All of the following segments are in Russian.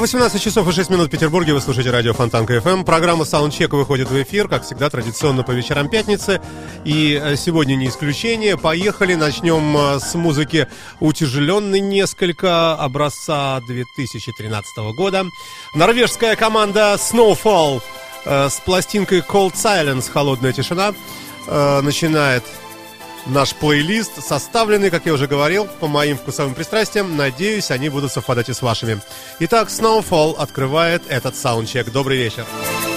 18 часов и 6 минут в Петербурге. Вы слушаете радио Фонтанка FM. Программа Soundcheck выходит в эфир, как всегда, традиционно по вечерам пятницы. И э, сегодня не исключение. Поехали. Начнем э, с музыки утяжеленной несколько образца 2013 года. Норвежская команда Snowfall э, с пластинкой Cold Silence «Холодная тишина» начинает наш плейлист, составленный, как я уже говорил, по моим вкусовым пристрастиям. Надеюсь, они будут совпадать и с вашими. Итак, Snowfall открывает этот саундчек. Добрый вечер. Fontanka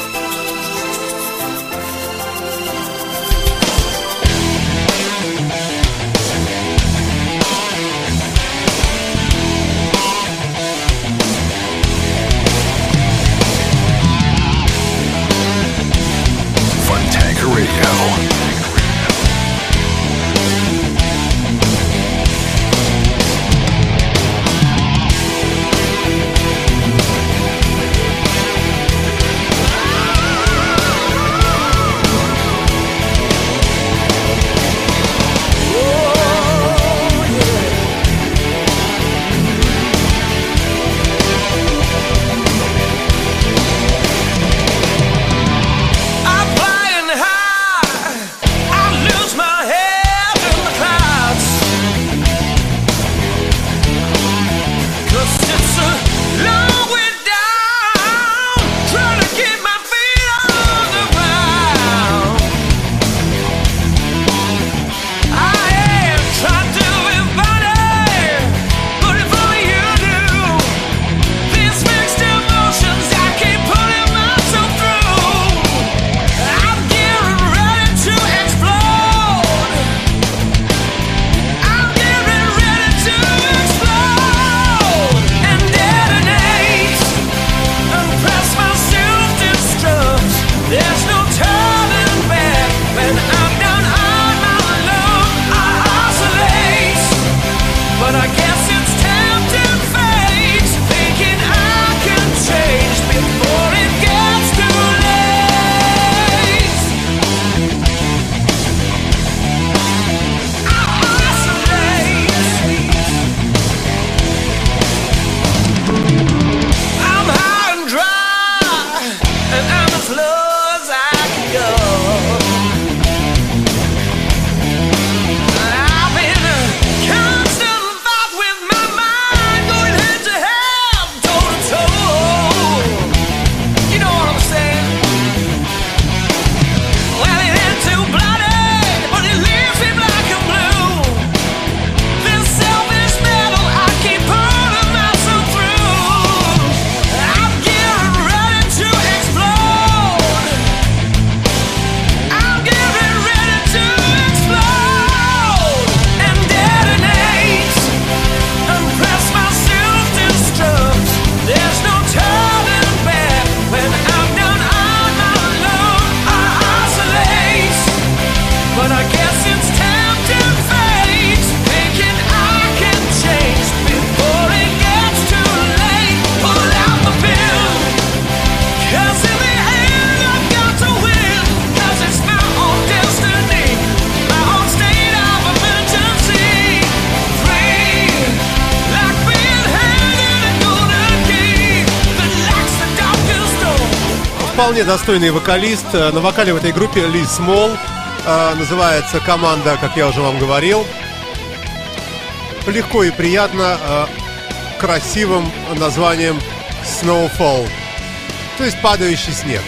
Вполне достойный вокалист. Э, На вокале в этой группе Ли Смол. Э, Называется команда, как я уже вам говорил. Легко и приятно. э, Красивым названием Snowfall. То есть падающий снег.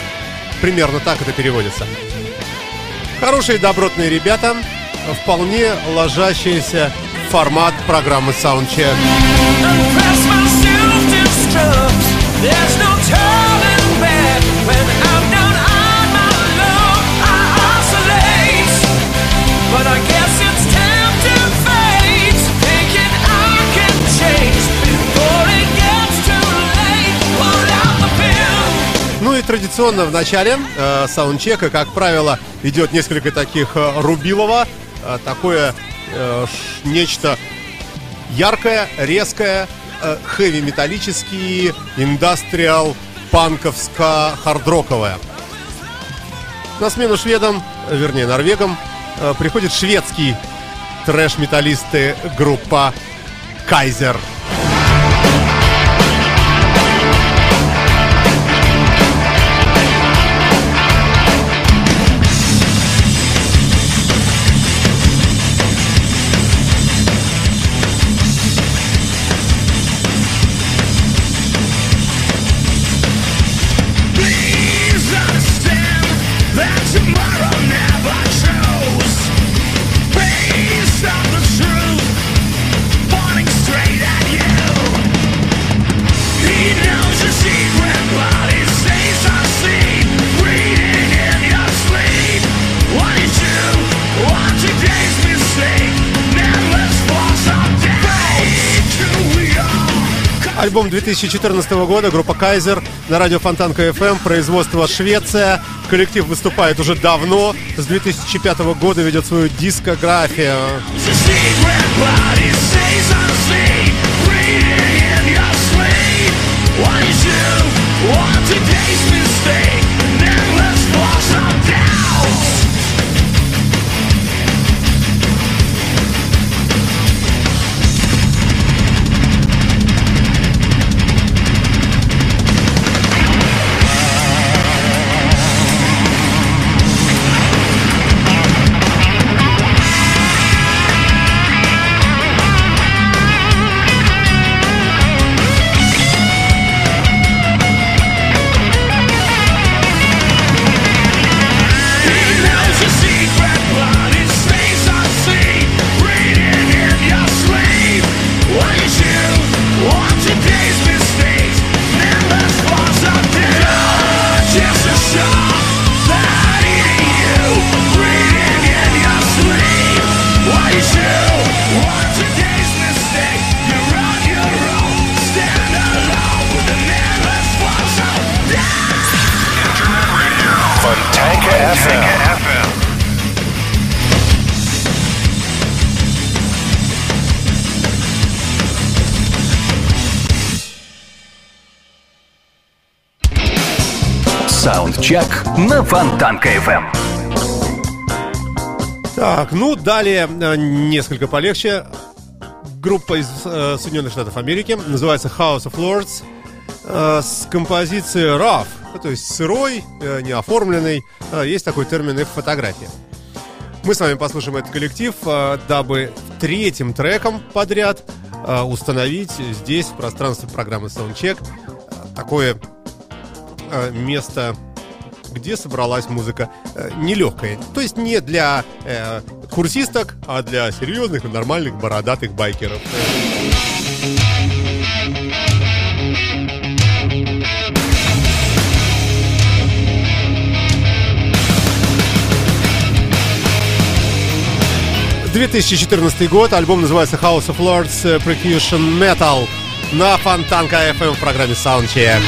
Примерно так это переводится. Хорошие добротные ребята. вполне ложащаяся в формат программы Soundcheck. Традиционно в начале э, саундчека, как правило, идет несколько таких э, рубилова, э, такое э, ш- нечто яркое, резкое, э, хэви-металлический, индастриал, панковско хардроковое. На смену шведам, вернее норвегам, э, приходит шведский трэш-металлисты группа Кайзер. Please Альбом 2014 года, группа Кайзер на радио Фонтанка FM, производство Швеция. Коллектив выступает уже давно, с 2005 года ведет свою дискографию. На Фонтанка FM. Так, ну далее э, несколько полегче. Группа из э, Соединенных Штатов Америки называется House of Lords э, с композицией rough, ну, то есть сырой, э, неоформленный. Э, есть такой термин и в фотографии. Мы с вами послушаем этот коллектив, э, дабы третьим треком подряд э, установить здесь, в пространстве программы Soundcheck, э, такое э, место, где собралась музыка э, нелегкая. То есть не для э, курсисток, а для серьезных и нормальных бородатых байкеров. ...2014 год, альбом называется House of Lords э, Percussion Metal на Фонтанка FM в программе Soundcheck.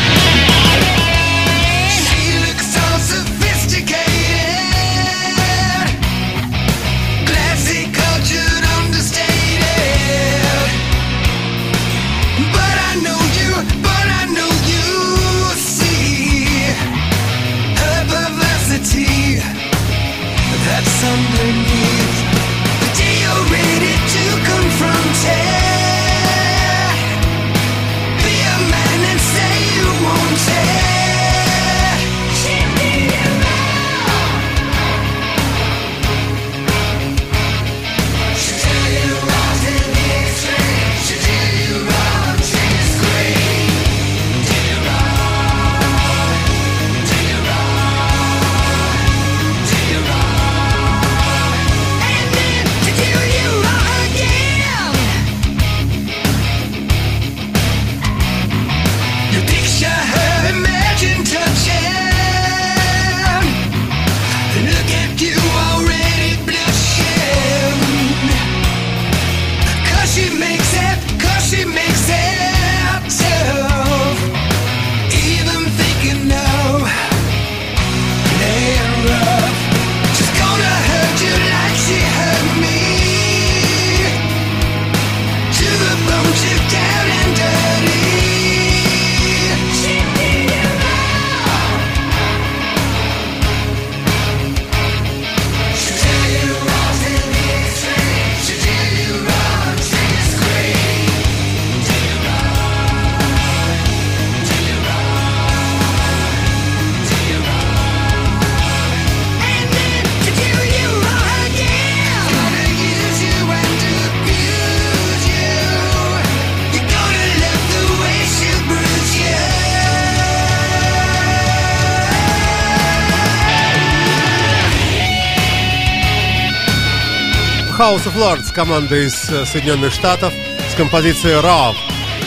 House of Lords, команда из э, Соединенных Штатов, с композицией Raw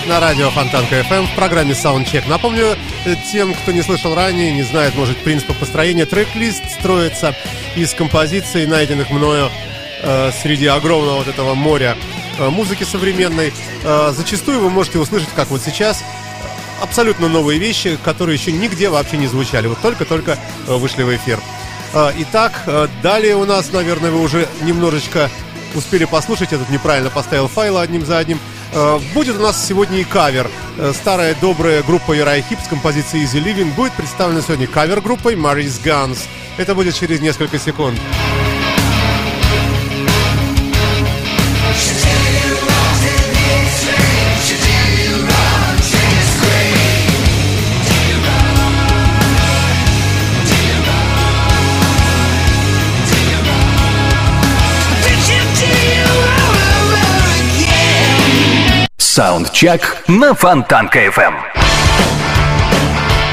на радио Фонтанка FM в программе Soundcheck. Напомню э, тем, кто не слышал ранее, не знает, может, принципа построения, трек-лист строится из композиций, найденных мною э, среди огромного вот этого моря э, музыки современной. Э, зачастую вы можете услышать, как вот сейчас, абсолютно новые вещи, которые еще нигде вообще не звучали. Вот только-только э, вышли в эфир. Итак, далее у нас, наверное, вы уже немножечко успели послушать. Я тут неправильно поставил файлы одним за одним. Э, Будет у нас сегодня и кавер. Э, Старая добрая группа Heep с композицией Easy Living будет представлена сегодня кавер-группой Mary's Guns. Это будет через несколько секунд. Саундчек на Фонтанка FM.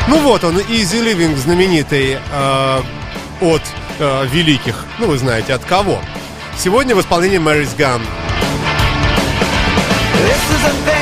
Ну вот он, Easy Living знаменитый э, от э, великих. Ну вы знаете, от кого. Сегодня в исполнении Mary's Gun. This is a thing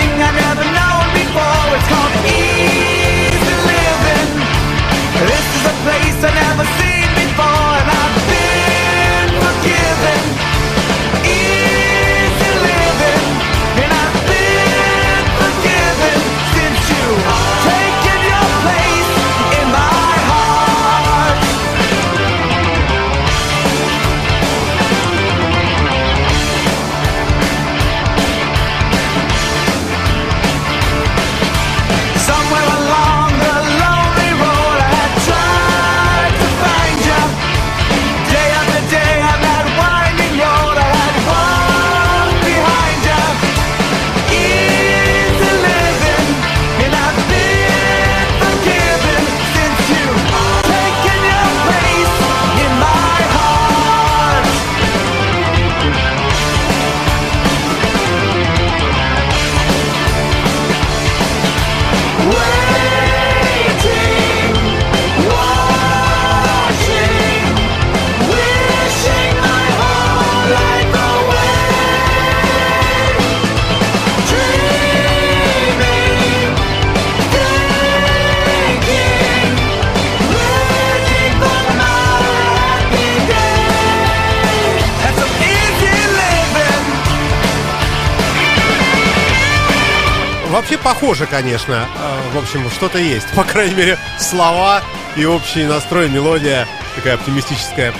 похоже, конечно. Э, В общем, что-то есть. По крайней мере, слова и общий настрой, мелодия такая оптимистическая.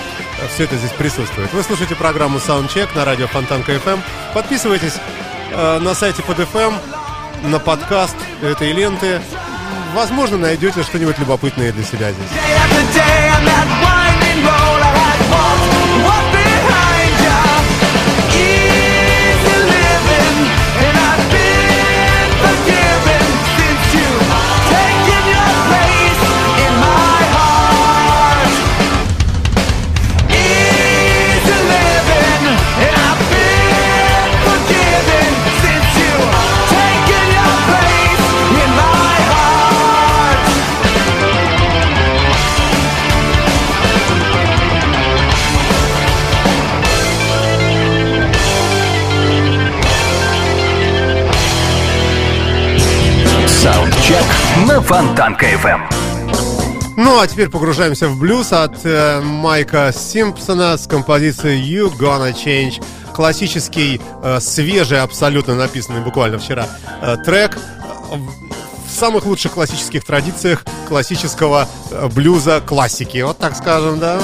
Все это здесь присутствует. Вы слушаете программу Soundcheck на радио Фонтанка FM. Подписывайтесь э, на сайте под FM, на подкаст этой ленты. Возможно, найдете что-нибудь любопытное для себя здесь. Фонтанка FM. Ну, а теперь погружаемся в блюз от э, Майка Симпсона с композицией You Gonna Change. Классический, э, свежий, абсолютно написанный буквально вчера э, трек э, в- в самых лучших классических традициях классического э, блюза классики. Вот так скажем, да?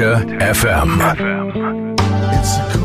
FM. FM.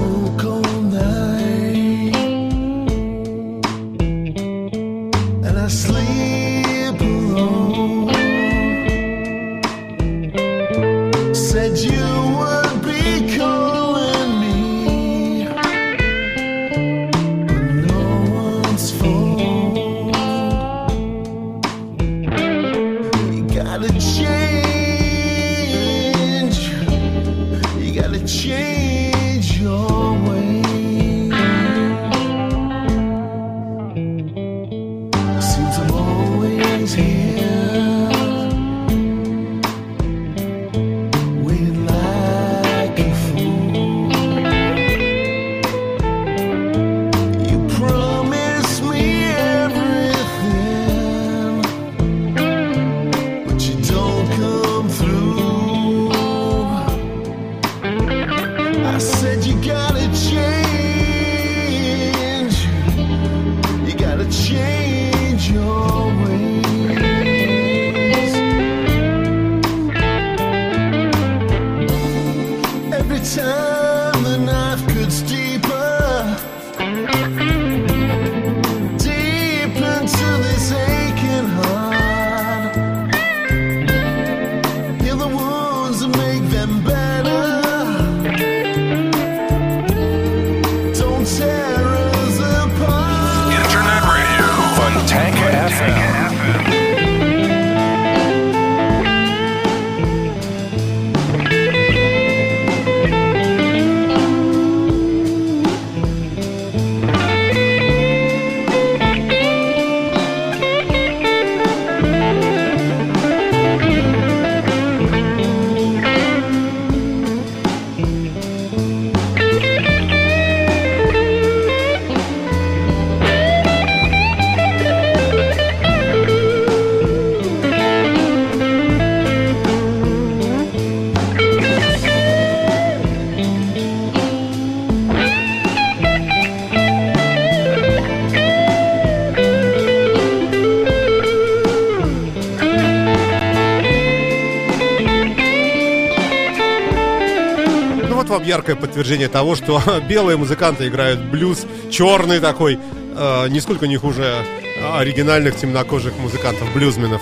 Яркое подтверждение того, что белые музыканты играют блюз, черный такой, э, нисколько не хуже оригинальных темнокожих музыкантов, блюзменов.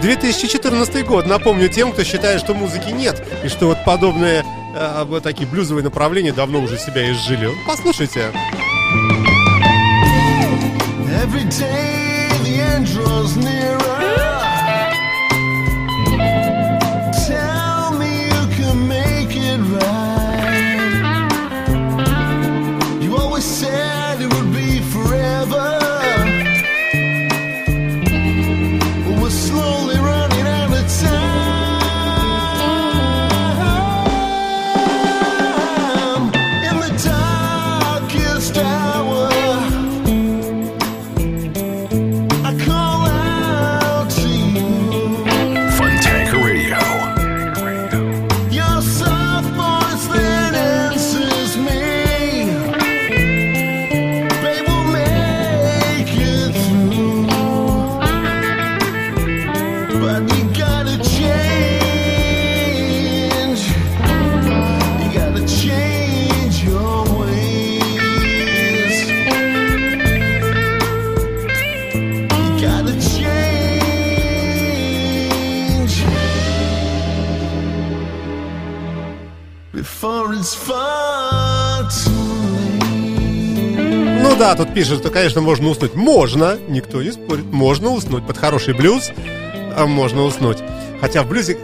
2014 год. Напомню тем, кто считает, что музыки нет, и что вот подобные э, вот такие блюзовые направления давно уже себя изжили. Послушайте. Every day the end nearer. Тут пишет, что, конечно, можно уснуть. Можно, никто не спорит. Можно уснуть под хороший блюз. а Можно уснуть. Хотя в блюзе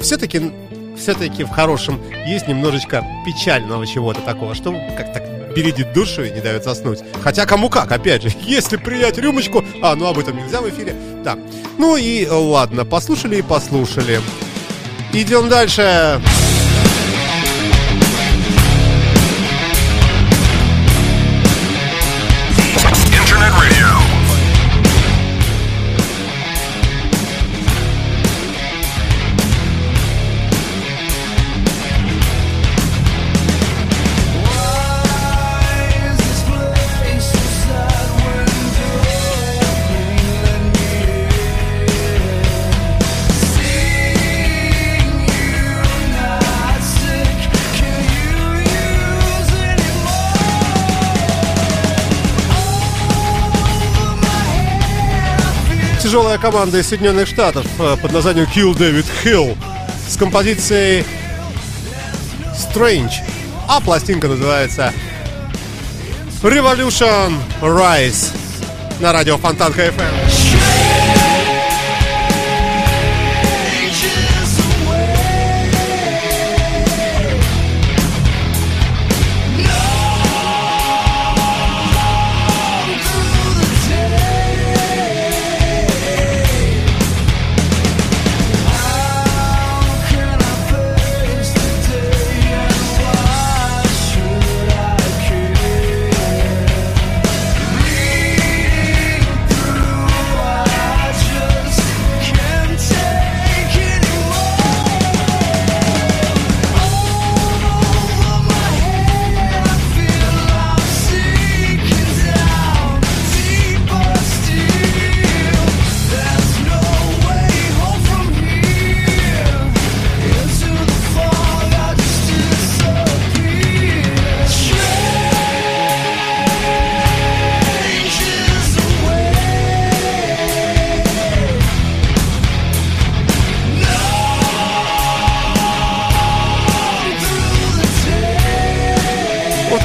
все-таки все-таки в хорошем есть немножечко печального чего-то такого, что как-то бередит душу и не дает заснуть. Хотя кому как, опять же, если принять рюмочку... А, ну об этом нельзя в эфире. Так, ну и ладно, послушали и послушали. Идем дальше. Internet Тяжелая команда из Соединенных Штатов э, под названием Kill David Hill с композицией Strange. А пластинка называется Revolution Rise на радио Фонтанка FM.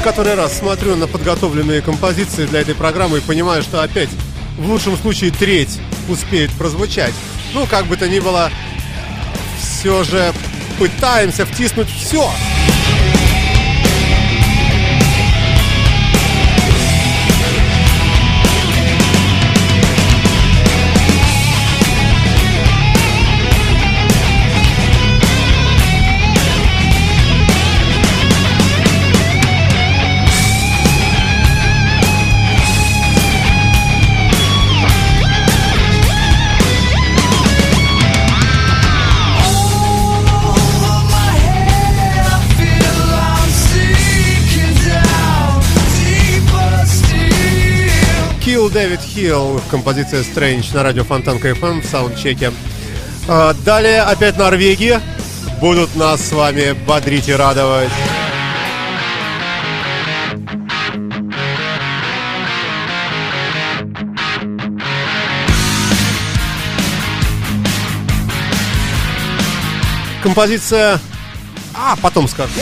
Который раз смотрю на подготовленные композиции для этой программы и понимаю, что опять в лучшем случае треть успеет прозвучать. Ну, как бы то ни было, все же пытаемся втиснуть все. Дэвид Хилл, композиция Strange на радио Фонтанка FM в саундчеке. А, далее опять Норвегия. Будут нас с вами бодрить и радовать. Композиция... А, потом скажу.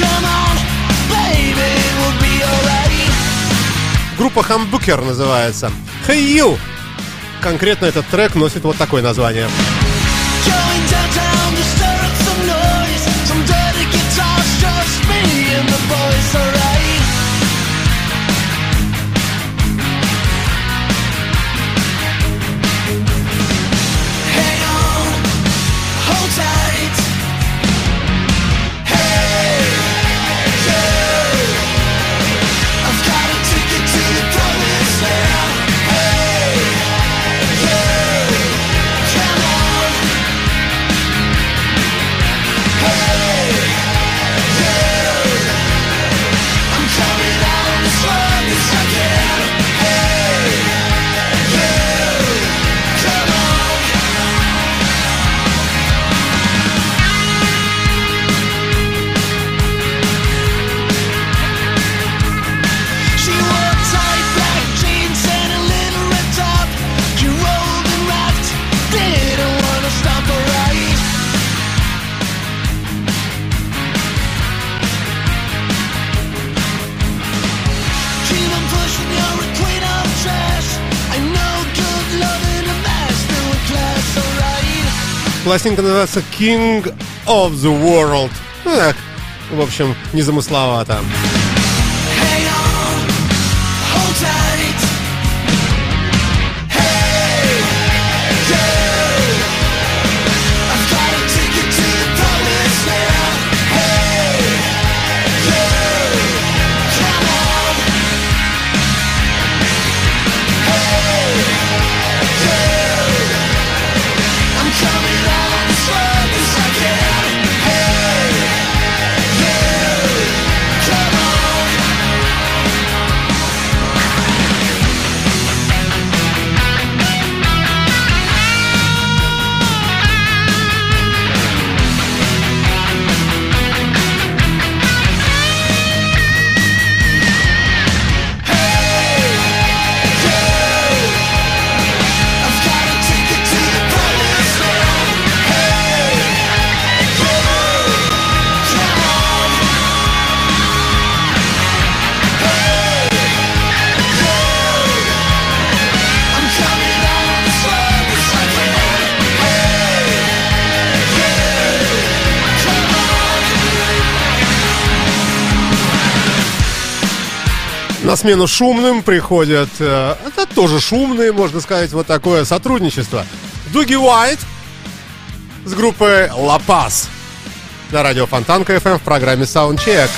Come. Группа Хамбукер называется. Hey You! Конкретно этот трек носит вот такое название. Название. Пластинка называется King of the World. Ну так, в общем, незамысловато. замысловато. смену шумным приходят, э, это тоже шумные, можно сказать, вот такое сотрудничество. Дуги Уайт с группой «Лапас» на радио Фонтанка FM эм в программе «Саундчек».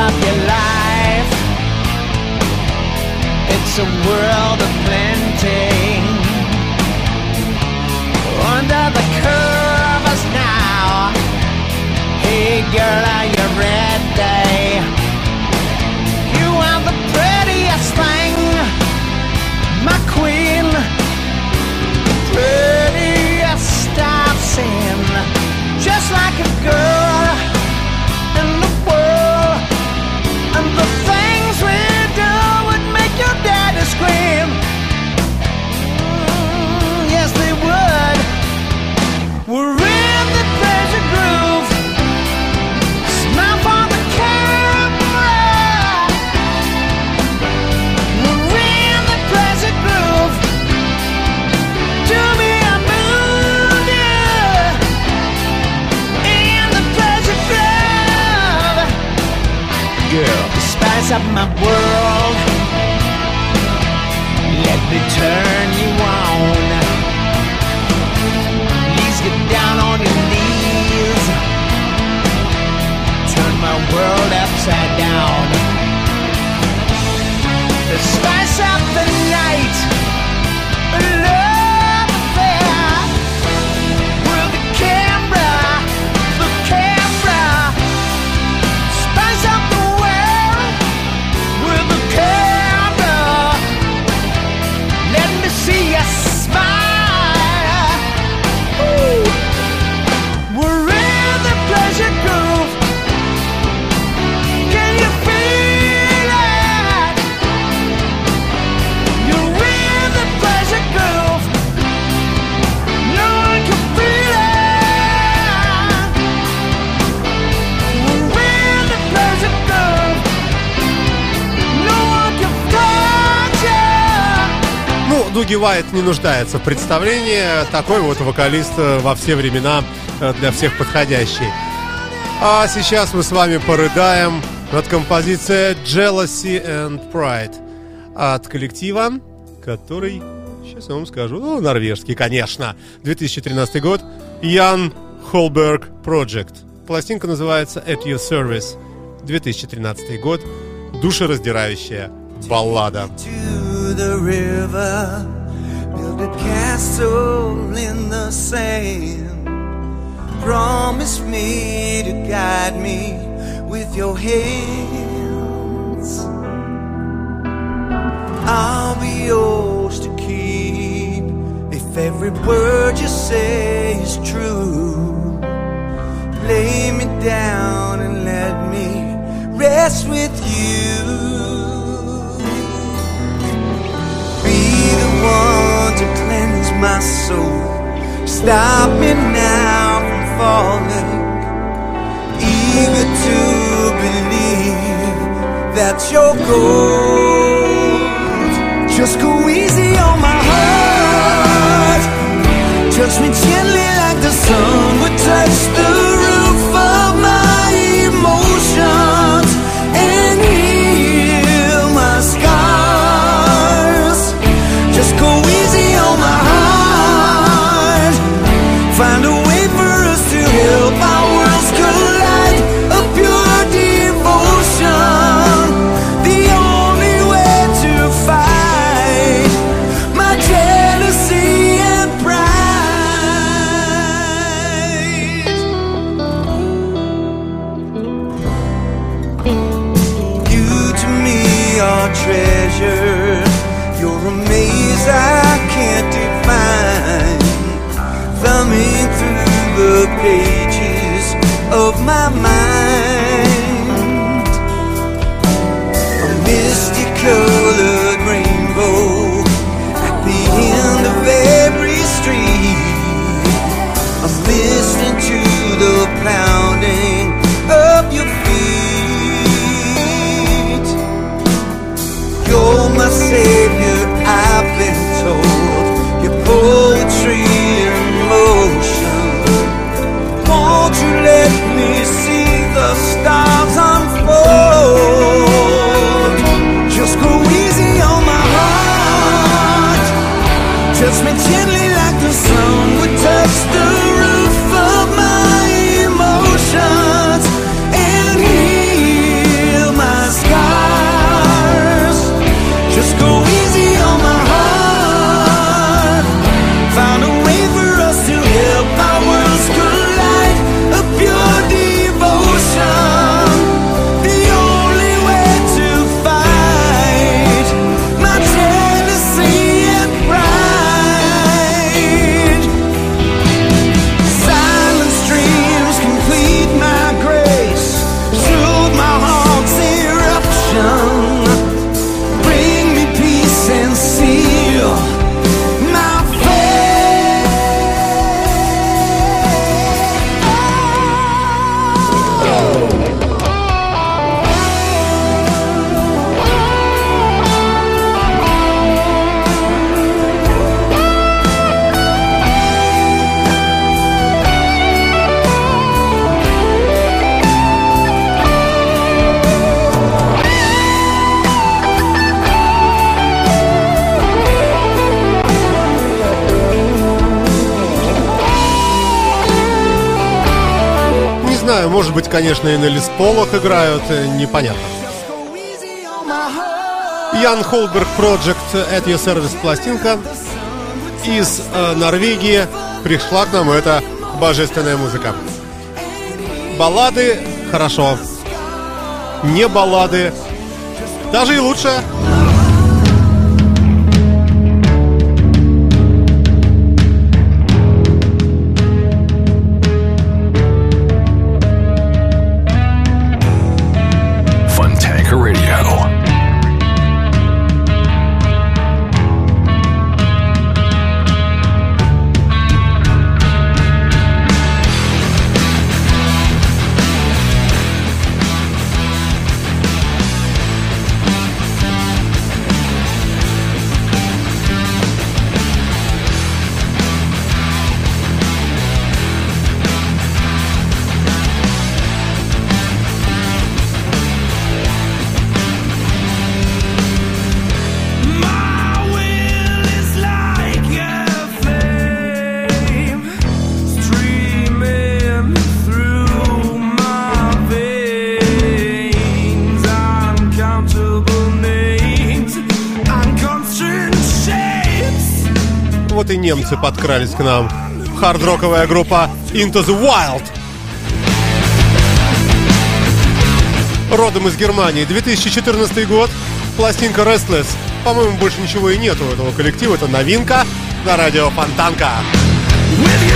Of your life. It's a world of plenty. Under the curve now. Hey, girl, are you? lights up my world. Let me turn you on. Please get down on your knees. Turn my world upside down. The spice up the Дуги Уайт не нуждается в представлении. Такой вот вокалист э, во все времена э, для всех подходящий. А сейчас мы с вами порыдаем над композицией Jealousy and Pride от коллектива, который, сейчас я вам скажу, ну, норвежский, конечно, 2013 год, Ян Холберг Project. Пластинка называется At Your Service, 2013 год, душераздирающая баллада. The river, build a castle in the sand. Promise me to guide me with your hands. I'll be yours to keep if every word you say is true. Lay me down and let me rest with you. To cleanse my soul. Stop me now from falling. Eager to believe that you're gold. Just go easy on my heart. Touch me gently конечно, и на лесполах играют, э, непонятно. Ян Холберг Project at Your Service пластинка из э, Норвегии пришла к нам эта божественная музыка. Баллады хорошо. Не баллады. Даже и лучше. Немцы подкрались к нам. Хардроковая группа Into the Wild. Родом из Германии. 2014 год. Пластинка Restless. По-моему, больше ничего и нету у этого коллектива. Это новинка на радио Фонтанка. With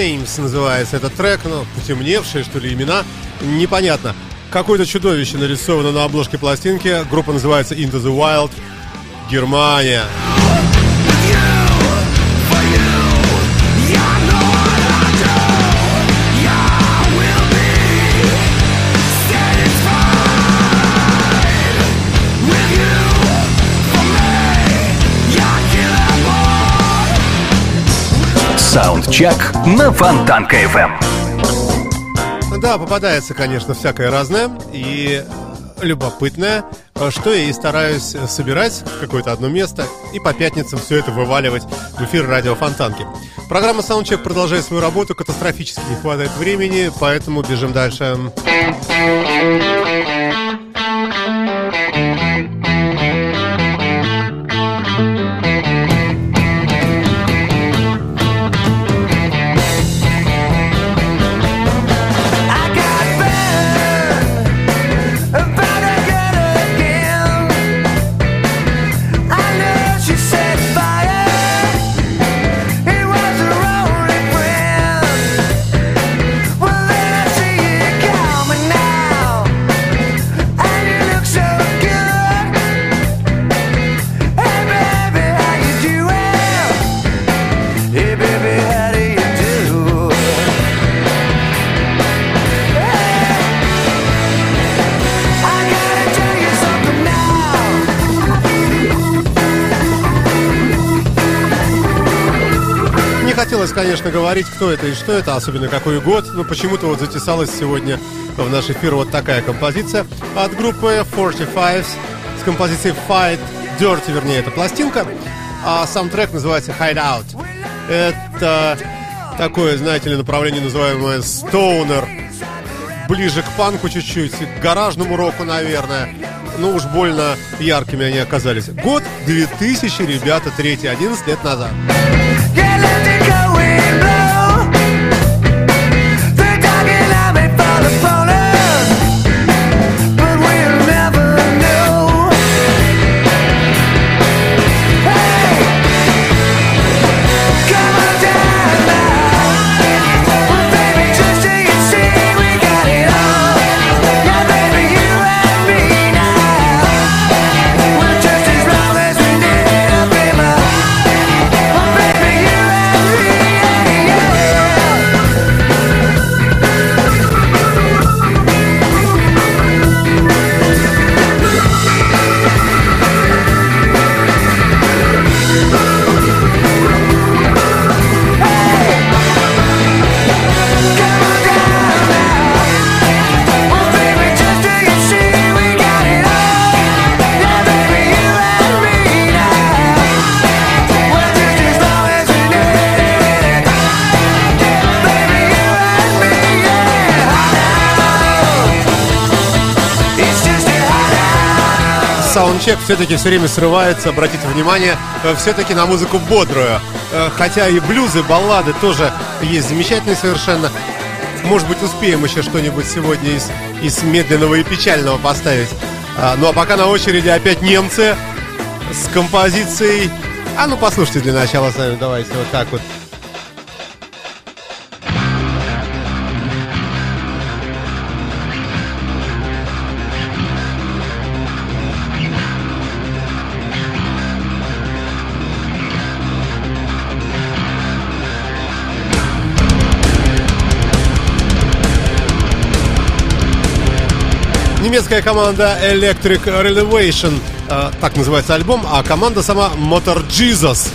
Names называется этот трек, ну, потемневшие, что ли, имена, непонятно. Какое-то чудовище нарисовано на обложке пластинки. Группа называется Into the Wild. Германия. For Саундчек на Фонтанка FM. Да, попадается, конечно, всякое разное и любопытное, что я и стараюсь собирать в какое-то одно место и по пятницам все это вываливать в эфир радио Фонтанки. Программа Soundcheck продолжает свою работу, катастрофически не хватает времени, поэтому бежим дальше. I конечно, говорить, кто это и что это, особенно какой год, но почему-то вот затесалась сегодня в наш эфир вот такая композиция от группы 45 с композицией Fight Dirty, вернее, это пластинка, а сам трек называется Hideout. Это такое, знаете ли, направление, называемое Stoner, ближе к панку чуть-чуть, к гаражному року, наверное. Ну уж больно яркими они оказались. Год 2000, ребята, третий, 11 лет назад. человек все-таки все время срывается, обратите внимание, э, все-таки на музыку бодрую. Э, хотя и блюзы, баллады тоже есть замечательные совершенно. Может быть, успеем еще что-нибудь сегодня из, из медленного и печального поставить. А, ну а пока на очереди опять немцы с композицией. А ну послушайте для начала сами, давайте вот так вот. немецкая команда Electric Relevation, э, так называется альбом, а команда сама Motor Jesus.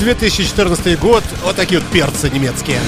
2014 год, вот такие вот перцы немецкие.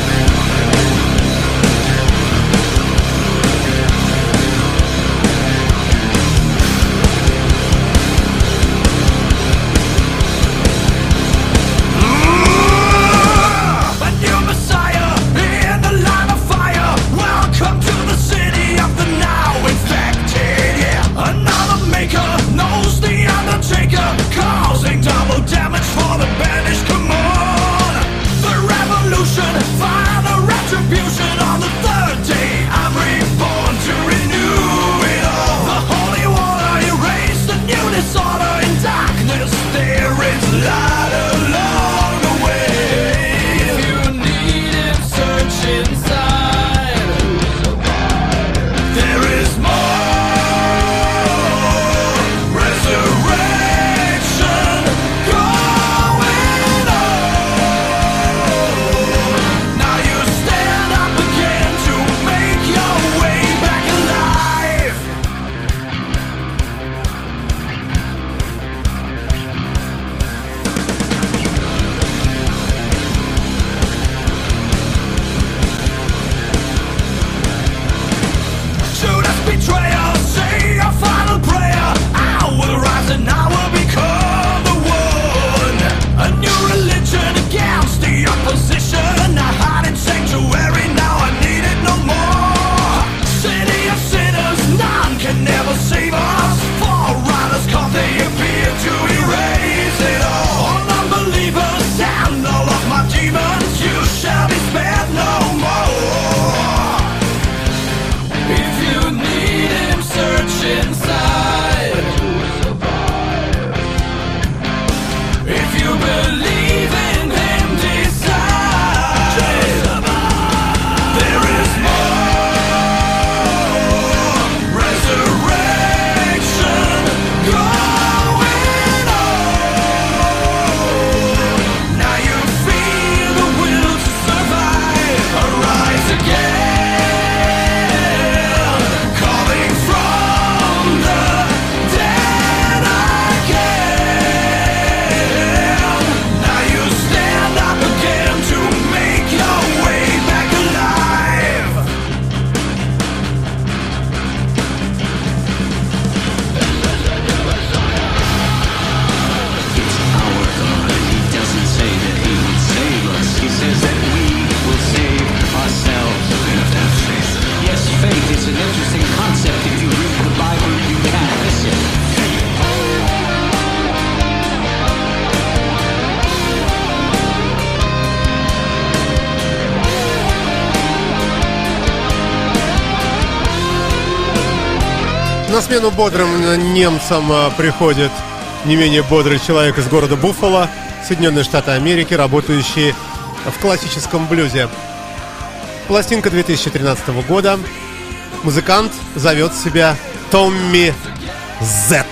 Смену бодрым немцам э, приходит не менее бодрый человек из города Буффало, Соединенные Штаты Америки, работающий в классическом блюзе. Пластинка 2013 года. Музыкант зовет себя Томми Зет.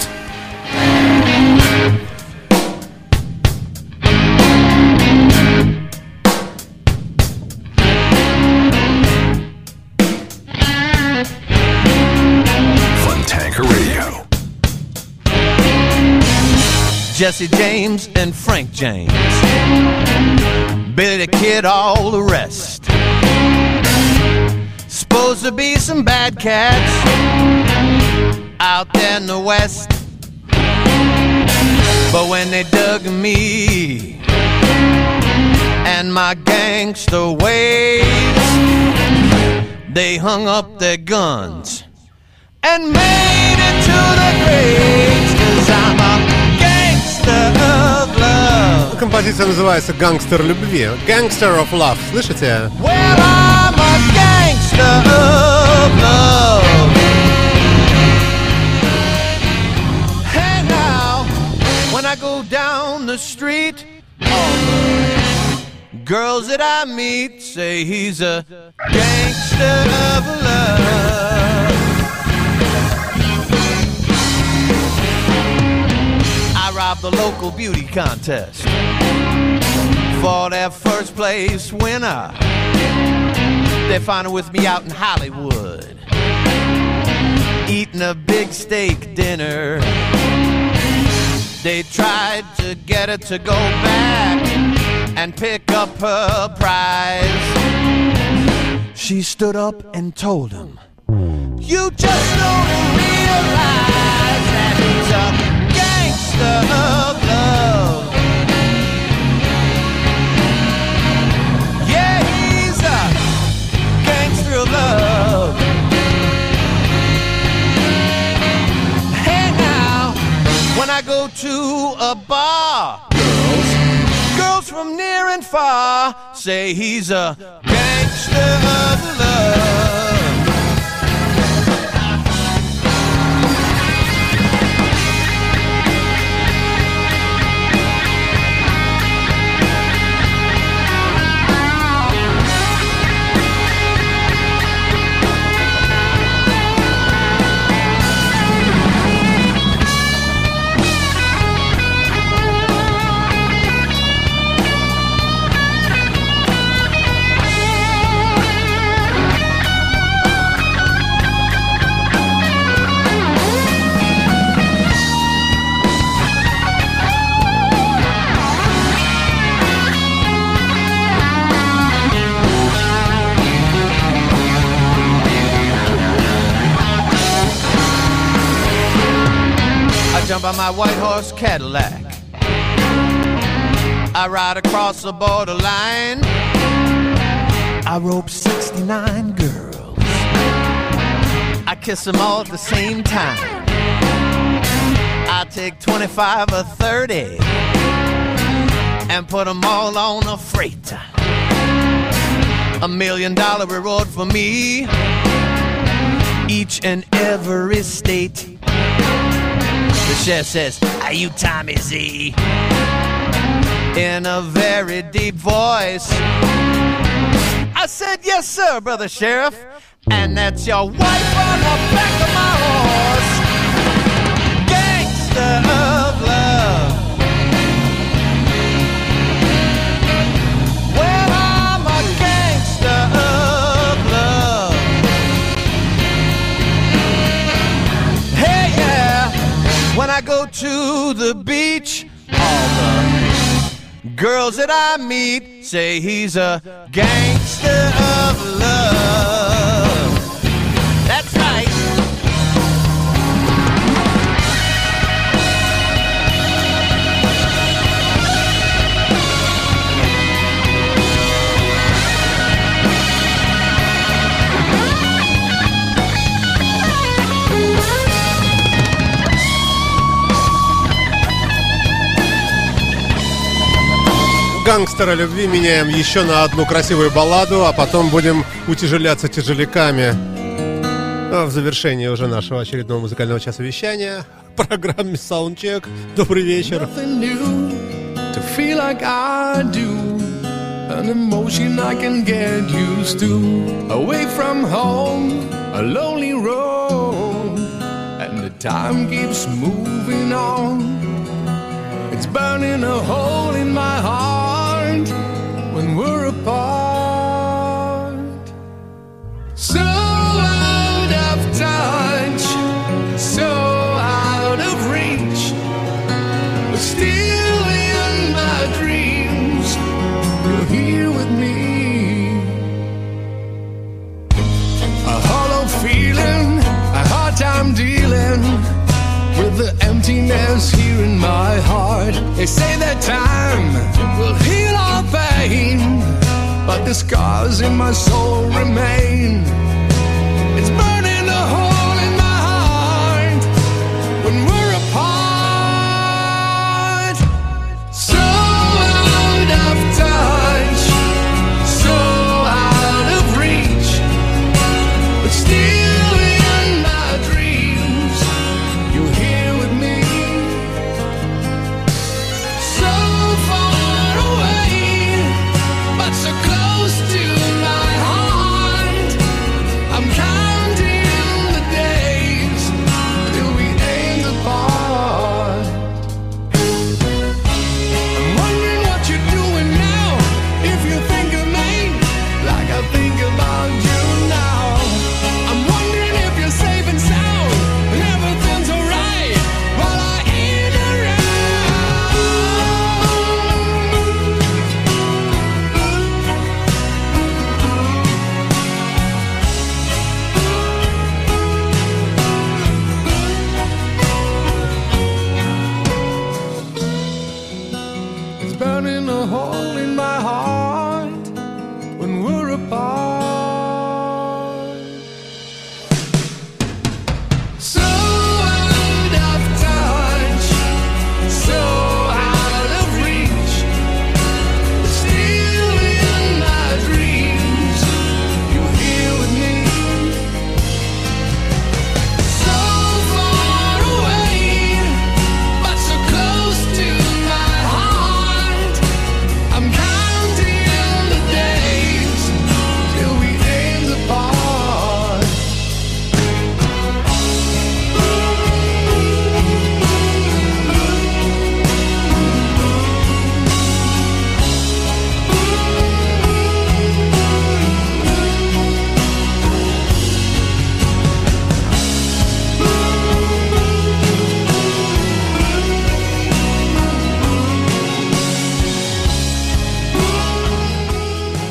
Jesse James and Frank James. Billy the Kid, all the rest. Supposed to be some bad cats out there in the West. But when they dug me and my gangster ways, they hung up their guns and made it to the graves. Cause I'm a Композиция называется «Гангстер любви». «Gangster of Love». Слышите? Well, I'm a gangster of love. Hey now, when I go down the street, all the girls that I meet say he's a gangster of love. The local beauty contest for their first place winner. They found her with me out in Hollywood, eating a big steak dinner. They tried to get her to go back and pick up her prize. She stood up and told him, You just don't realize that he's a of love. Yeah, he's a gangster of love. Hey now, when I go to a bar, girls, girls from near and far say he's a gangster of love. Jump on my white horse Cadillac. I ride across the borderline. I rope 69 girls. I kiss them all at the same time. I take 25 or 30 and put them all on a freighter. A million dollar reward for me. Each and every state. The chef says, Are you Tommy Z? In a very deep voice. I said, Yes, sir, brother sheriff. And that's your wife on the back of my horse. Gangster to the beach, all the girls that I meet say he's a gangster of love. «Гангстера любви» меняем еще на одну красивую балладу, а потом будем утяжеляться тяжеляками. А В завершении уже нашего очередного музыкального часа вещания программе Soundcheck. Добрый вечер. An emotion I can get used to. Away from home, a lonely road. And the time keeps moving on. It's burning a hole in my heart emptiness here in my heart. They say that time scars in my soul remain.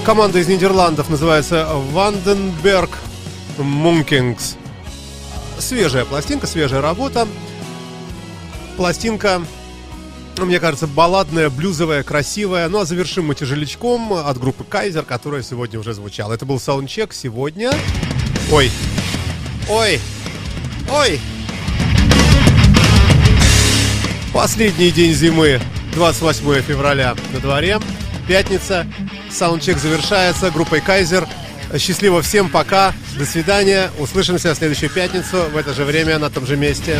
Команда из Нидерландов называется Ванденберг Мункингс. Свежая пластинка, свежая работа. Пластинка, мне кажется, балладная, блюзовая, красивая. Ну а завершим мы тяжелячком от группы Кайзер, которая сегодня уже звучала. Это был саундчек сегодня. Ой. Ой. Ой. Последний день зимы, 28 февраля на дворе, пятница. Саундчек завершается группой Кайзер. Счастливо всем, пока, до свидания. Услышимся в следующую пятницу в это же время на том же месте.